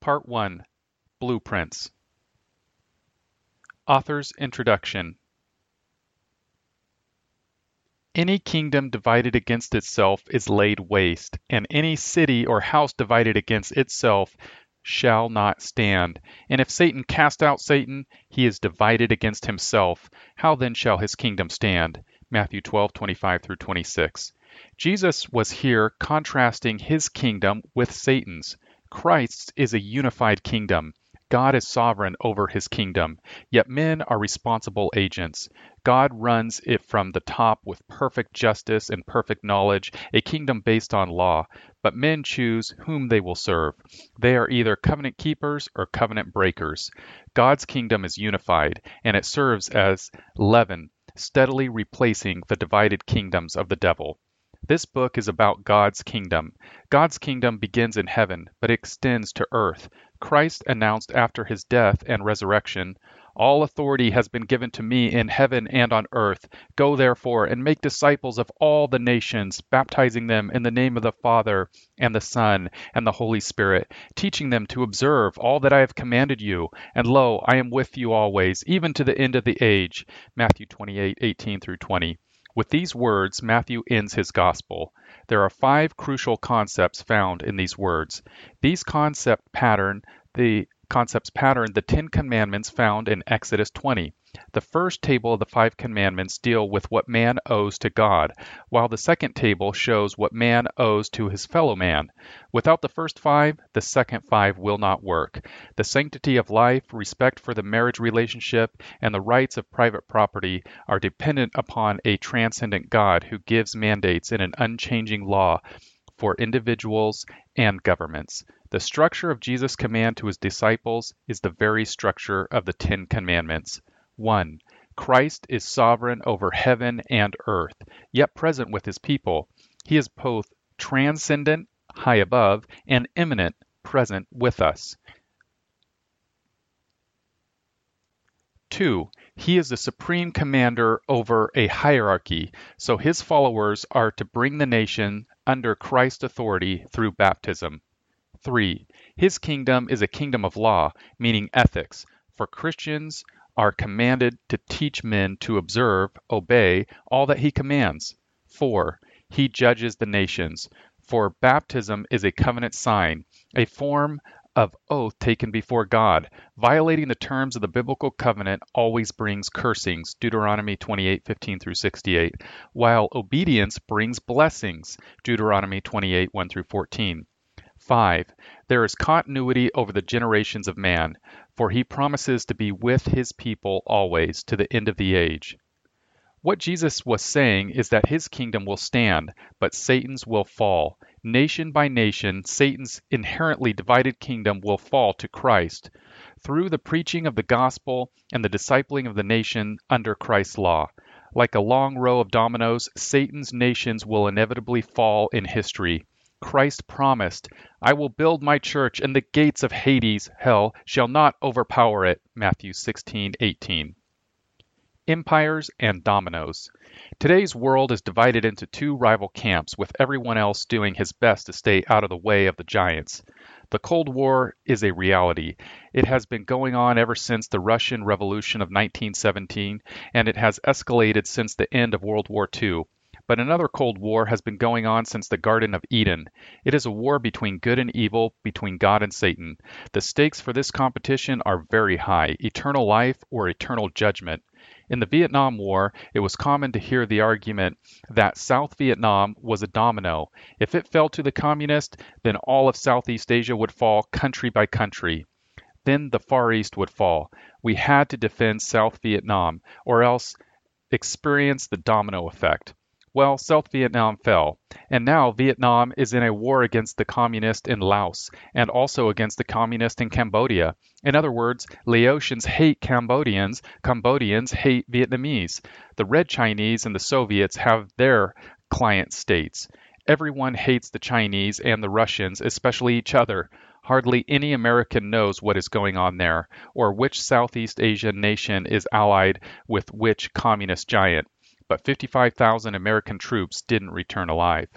Part 1 Blueprints Author's Introduction Any kingdom divided against itself is laid waste, and any city or house divided against itself shall not stand. And if Satan cast out Satan, he is divided against himself. How then shall his kingdom stand? Matthew 12:25 through 26. Jesus was here contrasting his kingdom with Satan's. Christ's is a unified kingdom. God is sovereign over his kingdom, yet men are responsible agents. God runs it from the top with perfect justice and perfect knowledge, a kingdom based on law. But men choose whom they will serve. They are either covenant keepers or covenant breakers. God's kingdom is unified, and it serves as leaven, steadily replacing the divided kingdoms of the devil. This book is about God's kingdom. God's kingdom begins in heaven, but extends to earth. Christ announced after his death and resurrection, All authority has been given to me in heaven and on earth. Go therefore and make disciples of all the nations, baptizing them in the name of the Father and the Son and the Holy Spirit, teaching them to observe all that I have commanded you. And lo, I am with you always, even to the end of the age. Matthew 28:18 through 20. With these words, Matthew ends his gospel. There are five crucial concepts found in these words. These concept pattern the concepts pattern the 10 commandments found in Exodus 20. The first table of the five commandments deal with what man owes to God, while the second table shows what man owes to his fellow man. Without the first five, the second five will not work. The sanctity of life, respect for the marriage relationship, and the rights of private property are dependent upon a transcendent God who gives mandates in an unchanging law for individuals and governments. The structure of Jesus' command to his disciples is the very structure of the Ten Commandments. 1. Christ is sovereign over heaven and earth, yet present with his people. He is both transcendent, high above, and immanent, present with us. 2. He is the supreme commander over a hierarchy, so his followers are to bring the nation under Christ's authority through baptism. 3. His kingdom is a kingdom of law, meaning ethics, for Christians are commanded to teach men to observe, obey, all that he commands. 4. He judges the nations, for baptism is a covenant sign, a form of oath taken before God. Violating the terms of the biblical covenant always brings cursings, Deuteronomy 28:15 through 68, while obedience brings blessings, Deuteronomy 28 1 through 14. 5. There is continuity over the generations of man, for he promises to be with his people always to the end of the age. What Jesus was saying is that his kingdom will stand, but Satan's will fall. Nation by nation, Satan's inherently divided kingdom will fall to Christ through the preaching of the gospel and the discipling of the nation under Christ's law. Like a long row of dominoes, Satan's nations will inevitably fall in history. Christ promised, I will build my church and the gates of Hades, hell, shall not overpower it. Matthew 16:18. Empires and dominoes. Today's world is divided into two rival camps with everyone else doing his best to stay out of the way of the giants. The Cold War is a reality. It has been going on ever since the Russian Revolution of 1917, and it has escalated since the end of World War II. But another Cold War has been going on since the Garden of Eden. It is a war between good and evil, between God and Satan. The stakes for this competition are very high eternal life or eternal judgment. In the Vietnam War, it was common to hear the argument that South Vietnam was a domino. If it fell to the communists, then all of Southeast Asia would fall country by country. Then the Far East would fall. We had to defend South Vietnam, or else experience the domino effect. Well, South Vietnam fell, and now Vietnam is in a war against the communists in Laos and also against the communists in Cambodia. In other words, Laotians hate Cambodians, Cambodians hate Vietnamese. The Red Chinese and the Soviets have their client states. Everyone hates the Chinese and the Russians, especially each other. Hardly any American knows what is going on there, or which Southeast Asian nation is allied with which communist giant but 55,000 American troops didn't return alive.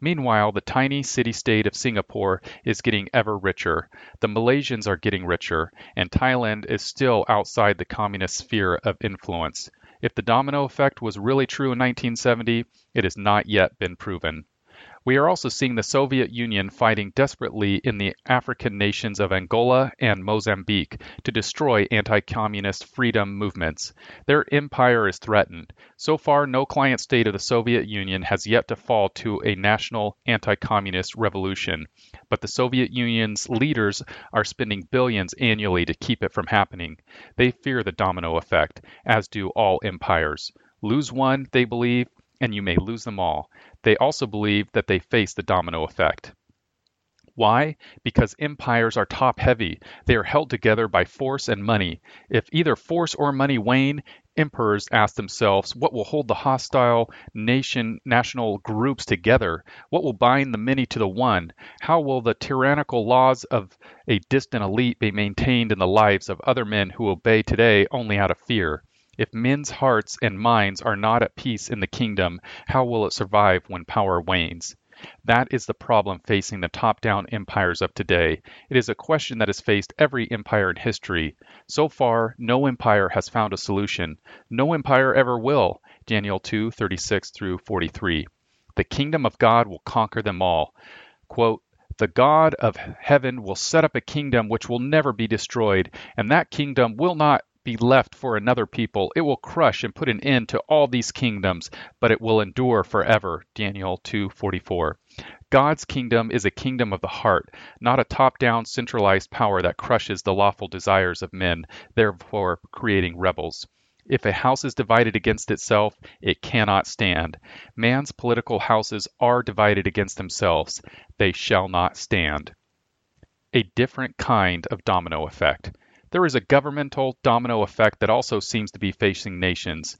Meanwhile, the tiny city state of Singapore is getting ever richer, the Malaysians are getting richer, and Thailand is still outside the communist sphere of influence. If the domino effect was really true in 1970, it has not yet been proven. We are also seeing the Soviet Union fighting desperately in the African nations of Angola and Mozambique to destroy anti communist freedom movements. Their empire is threatened. So far, no client state of the Soviet Union has yet to fall to a national anti communist revolution, but the Soviet Union's leaders are spending billions annually to keep it from happening. They fear the domino effect, as do all empires. Lose one, they believe, and you may lose them all. They also believe that they face the domino effect. Why? Because empires are top heavy. They are held together by force and money. If either force or money wane, emperors ask themselves what will hold the hostile nation national groups together? What will bind the many to the one? How will the tyrannical laws of a distant elite be maintained in the lives of other men who obey today only out of fear? If men's hearts and minds are not at peace in the kingdom, how will it survive when power wanes? That is the problem facing the top down empires of today. It is a question that has faced every empire in history. So far, no empire has found a solution. No empire ever will. Daniel 2 36 through 43. The kingdom of God will conquer them all. Quote, the God of heaven will set up a kingdom which will never be destroyed, and that kingdom will not be left for another people. It will crush and put an end to all these kingdoms, but it will endure forever. Daniel 2:44. God's kingdom is a kingdom of the heart, not a top-down centralized power that crushes the lawful desires of men, therefore creating rebels. If a house is divided against itself, it cannot stand. Man's political houses are divided against themselves. They shall not stand. A different kind of domino effect. There is a governmental domino effect that also seems to be facing nations.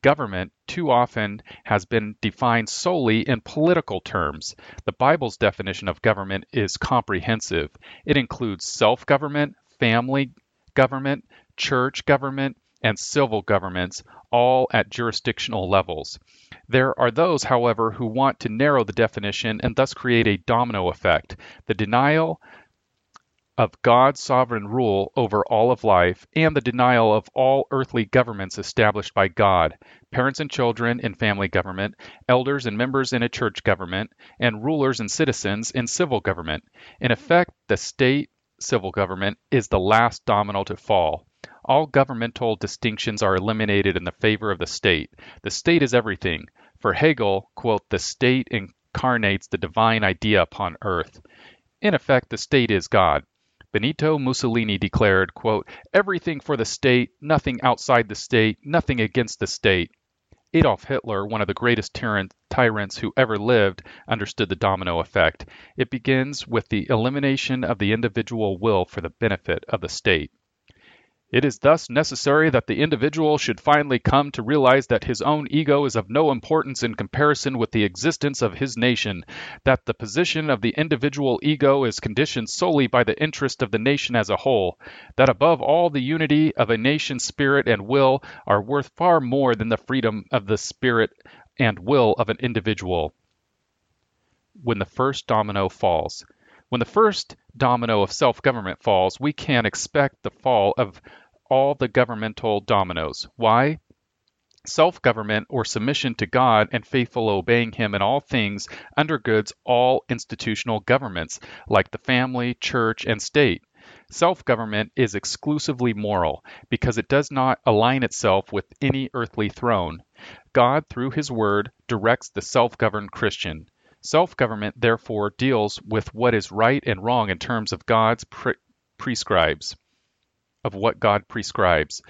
Government, too often, has been defined solely in political terms. The Bible's definition of government is comprehensive. It includes self government, family government, church government, and civil governments, all at jurisdictional levels. There are those, however, who want to narrow the definition and thus create a domino effect. The denial of God's sovereign rule over all of life and the denial of all earthly governments established by God, parents and children in family government, elders and members in a church government, and rulers and citizens in civil government. In effect, the state civil government is the last domino to fall. All governmental distinctions are eliminated in the favor of the state. The state is everything. For Hegel, quote, the state incarnates the divine idea upon earth. In effect, the state is God. Benito Mussolini declared, quote, everything for the state, nothing outside the state, nothing against the state. Adolf Hitler, one of the greatest tyrants who ever lived, understood the domino effect. It begins with the elimination of the individual will for the benefit of the state. It is thus necessary that the individual should finally come to realize that his own ego is of no importance in comparison with the existence of his nation, that the position of the individual ego is conditioned solely by the interest of the nation as a whole, that above all the unity of a nation's spirit and will are worth far more than the freedom of the spirit and will of an individual. When the first domino falls, when the first domino of self government falls, we can expect the fall of all the governmental dominoes. Why? Self government or submission to God and faithful obeying Him in all things undergirds all institutional governments, like the family, church, and state. Self government is exclusively moral because it does not align itself with any earthly throne. God, through His Word, directs the self governed Christian. Self government, therefore, deals with what is right and wrong in terms of God's pre- prescribes, of what God prescribes.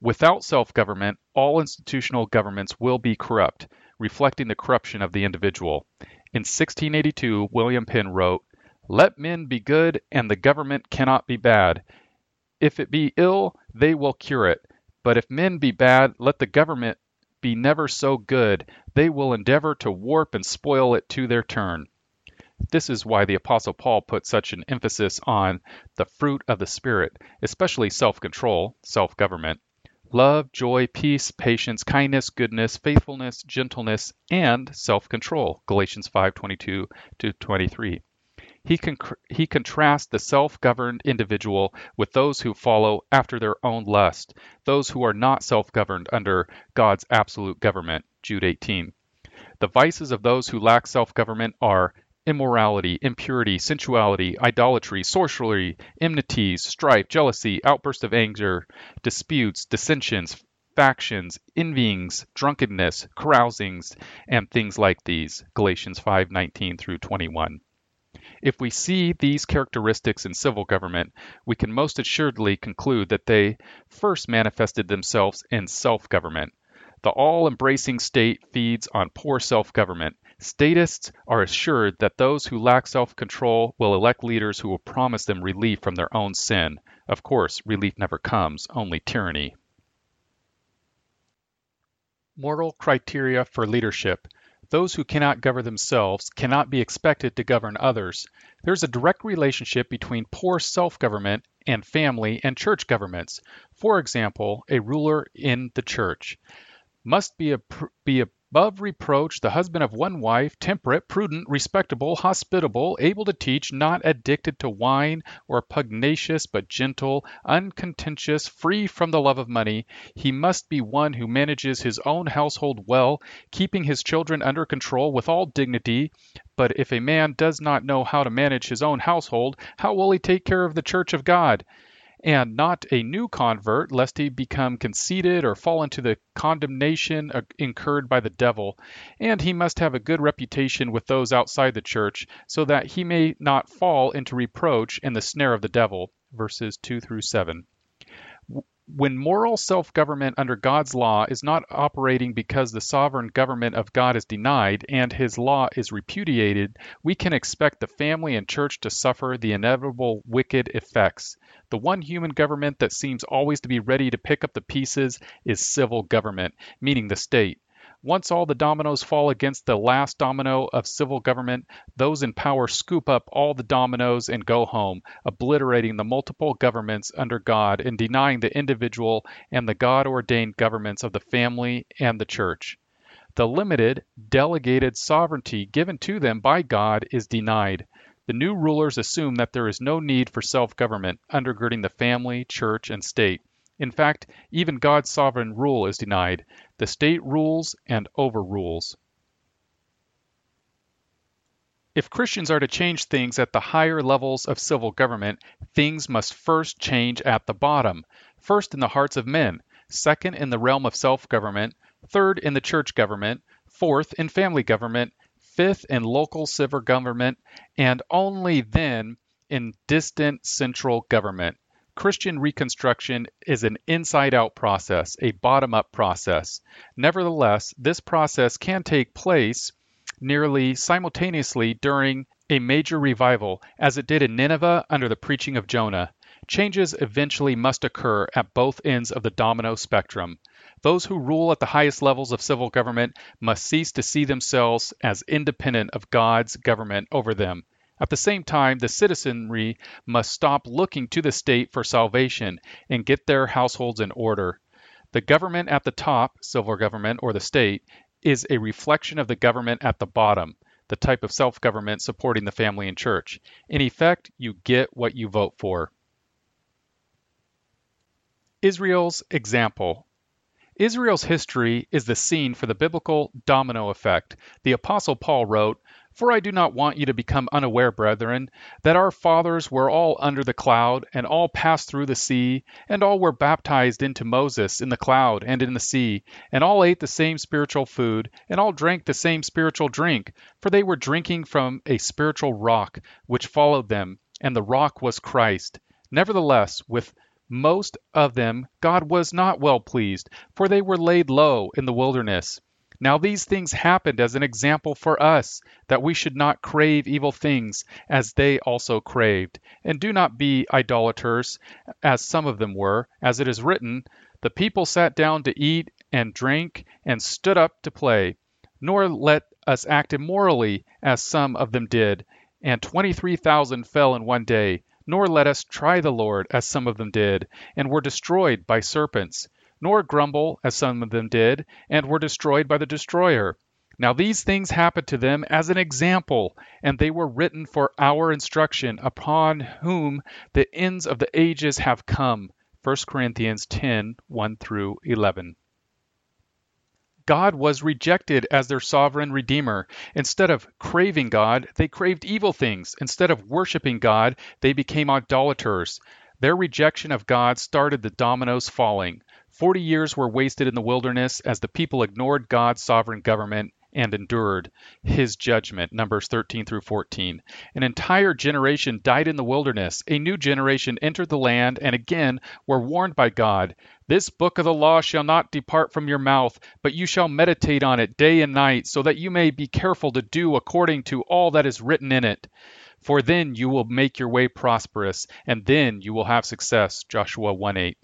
Without self government, all institutional governments will be corrupt, reflecting the corruption of the individual. In 1682, William Penn wrote, Let men be good, and the government cannot be bad. If it be ill, they will cure it. But if men be bad, let the government be never so good, they will endeavor to warp and spoil it to their turn. This is why the Apostle Paul put such an emphasis on the fruit of the Spirit, especially self control, self government. love, joy, peace, patience, kindness, goodness, faithfulness, gentleness, and self-control. Galatians 5:22 to 23. He, con- he contrasts the self governed individual with those who follow after their own lust, those who are not self governed under God's absolute government. Jude 18. The vices of those who lack self government are immorality, impurity, sensuality, idolatry, sorcery, enmities, strife, jealousy, outbursts of anger, disputes, dissensions, factions, envyings, drunkenness, carousings, and things like these. Galatians 5:19 through 21. If we see these characteristics in civil government, we can most assuredly conclude that they first manifested themselves in self government. The all embracing state feeds on poor self government. Statists are assured that those who lack self control will elect leaders who will promise them relief from their own sin. Of course, relief never comes, only tyranny. Moral criteria for leadership. Those who cannot govern themselves cannot be expected to govern others. There is a direct relationship between poor self government and family and church governments. For example, a ruler in the church must be, a, be above reproach, the husband of one wife, temperate, prudent, respectable, hospitable, able to teach, not addicted to wine or pugnacious, but gentle, uncontentious, free from the love of money. He must be one who manages his own household well, keeping his children under control with all dignity. But if a man does not know how to manage his own household, how will he take care of the church of God? And not a new convert, lest he become conceited or fall into the condemnation uh, incurred by the devil. And he must have a good reputation with those outside the church, so that he may not fall into reproach and the snare of the devil. Verses 2 through 7 when moral self government under God's law is not operating because the sovereign government of God is denied and his law is repudiated, we can expect the family and church to suffer the inevitable wicked effects. The one human government that seems always to be ready to pick up the pieces is civil government, meaning the state. Once all the dominoes fall against the last domino of civil government, those in power scoop up all the dominoes and go home, obliterating the multiple governments under God and denying the individual and the God ordained governments of the family and the church. The limited, delegated sovereignty given to them by God is denied. The new rulers assume that there is no need for self government undergirding the family, church, and state. In fact, even God's sovereign rule is denied. The state rules and overrules. If Christians are to change things at the higher levels of civil government, things must first change at the bottom. First in the hearts of men, second in the realm of self government, third in the church government, fourth in family government, fifth in local civil government, and only then in distant central government. Christian reconstruction is an inside out process, a bottom up process. Nevertheless, this process can take place nearly simultaneously during a major revival, as it did in Nineveh under the preaching of Jonah. Changes eventually must occur at both ends of the domino spectrum. Those who rule at the highest levels of civil government must cease to see themselves as independent of God's government over them. At the same time, the citizenry must stop looking to the state for salvation and get their households in order. The government at the top, civil government or the state, is a reflection of the government at the bottom, the type of self government supporting the family and church. In effect, you get what you vote for. Israel's example. Israel's history is the scene for the biblical domino effect. The Apostle Paul wrote, for I do not want you to become unaware, brethren, that our fathers were all under the cloud, and all passed through the sea, and all were baptized into Moses in the cloud and in the sea, and all ate the same spiritual food, and all drank the same spiritual drink, for they were drinking from a spiritual rock which followed them, and the rock was Christ. Nevertheless, with most of them God was not well pleased, for they were laid low in the wilderness. Now these things happened as an example for us, that we should not crave evil things, as they also craved. And do not be idolaters, as some of them were, as it is written, The people sat down to eat and drink, and stood up to play. Nor let us act immorally, as some of them did, and twenty three thousand fell in one day. Nor let us try the Lord, as some of them did, and were destroyed by serpents. Nor grumble, as some of them did, and were destroyed by the destroyer. Now these things happened to them as an example, and they were written for our instruction, upon whom the ends of the ages have come. 1 Corinthians 10 1 through 11. God was rejected as their sovereign redeemer. Instead of craving God, they craved evil things. Instead of worshiping God, they became idolaters. Their rejection of God started the dominoes falling. Forty years were wasted in the wilderness as the people ignored God's sovereign government and endured his judgment. Numbers 13 through 14. An entire generation died in the wilderness. A new generation entered the land and again were warned by God. This book of the law shall not depart from your mouth, but you shall meditate on it day and night, so that you may be careful to do according to all that is written in it. For then you will make your way prosperous, and then you will have success. Joshua 1 8.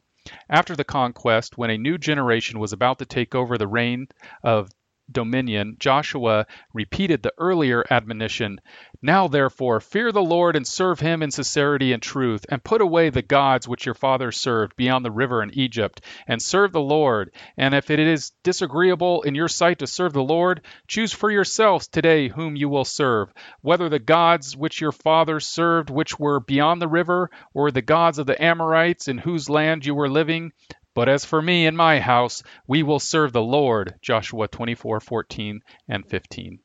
After the conquest, when a new generation was about to take over the reign of dominion, Joshua repeated the earlier admonition Now therefore, fear the Lord and serve him in sincerity and truth, and put away the gods which your fathers served beyond the river in Egypt, and serve the Lord. And if it is disagreeable in your sight to serve the Lord, choose for yourselves today whom you will serve, whether the gods which your fathers served, which were beyond the river, or the gods of the Amorites in whose land you were living. But as for me and my house, we will serve the Lord. Joshua 24:14 and 15.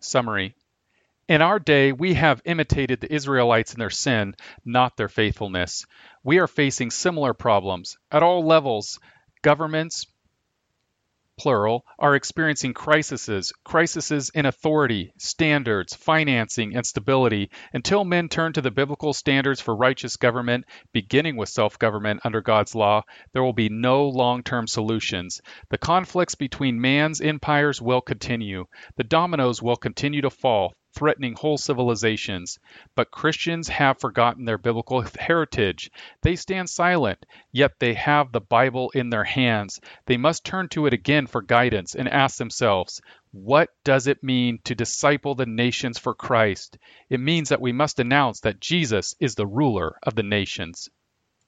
Summary in our day, we have imitated the Israelites in their sin, not their faithfulness. We are facing similar problems at all levels. Governments, plural, are experiencing crises, crises in authority, standards, financing, and stability. Until men turn to the biblical standards for righteous government, beginning with self government under God's law, there will be no long term solutions. The conflicts between man's empires will continue. The dominoes will continue to fall, threatening whole civilizations. But Christians have forgotten their biblical heritage. They stand silent, yet they have the Bible in their hands. They must turn to it again for guidance and ask themselves, what does it mean to disciple the nations for Christ? It means that we must announce that Jesus is the ruler of the nations.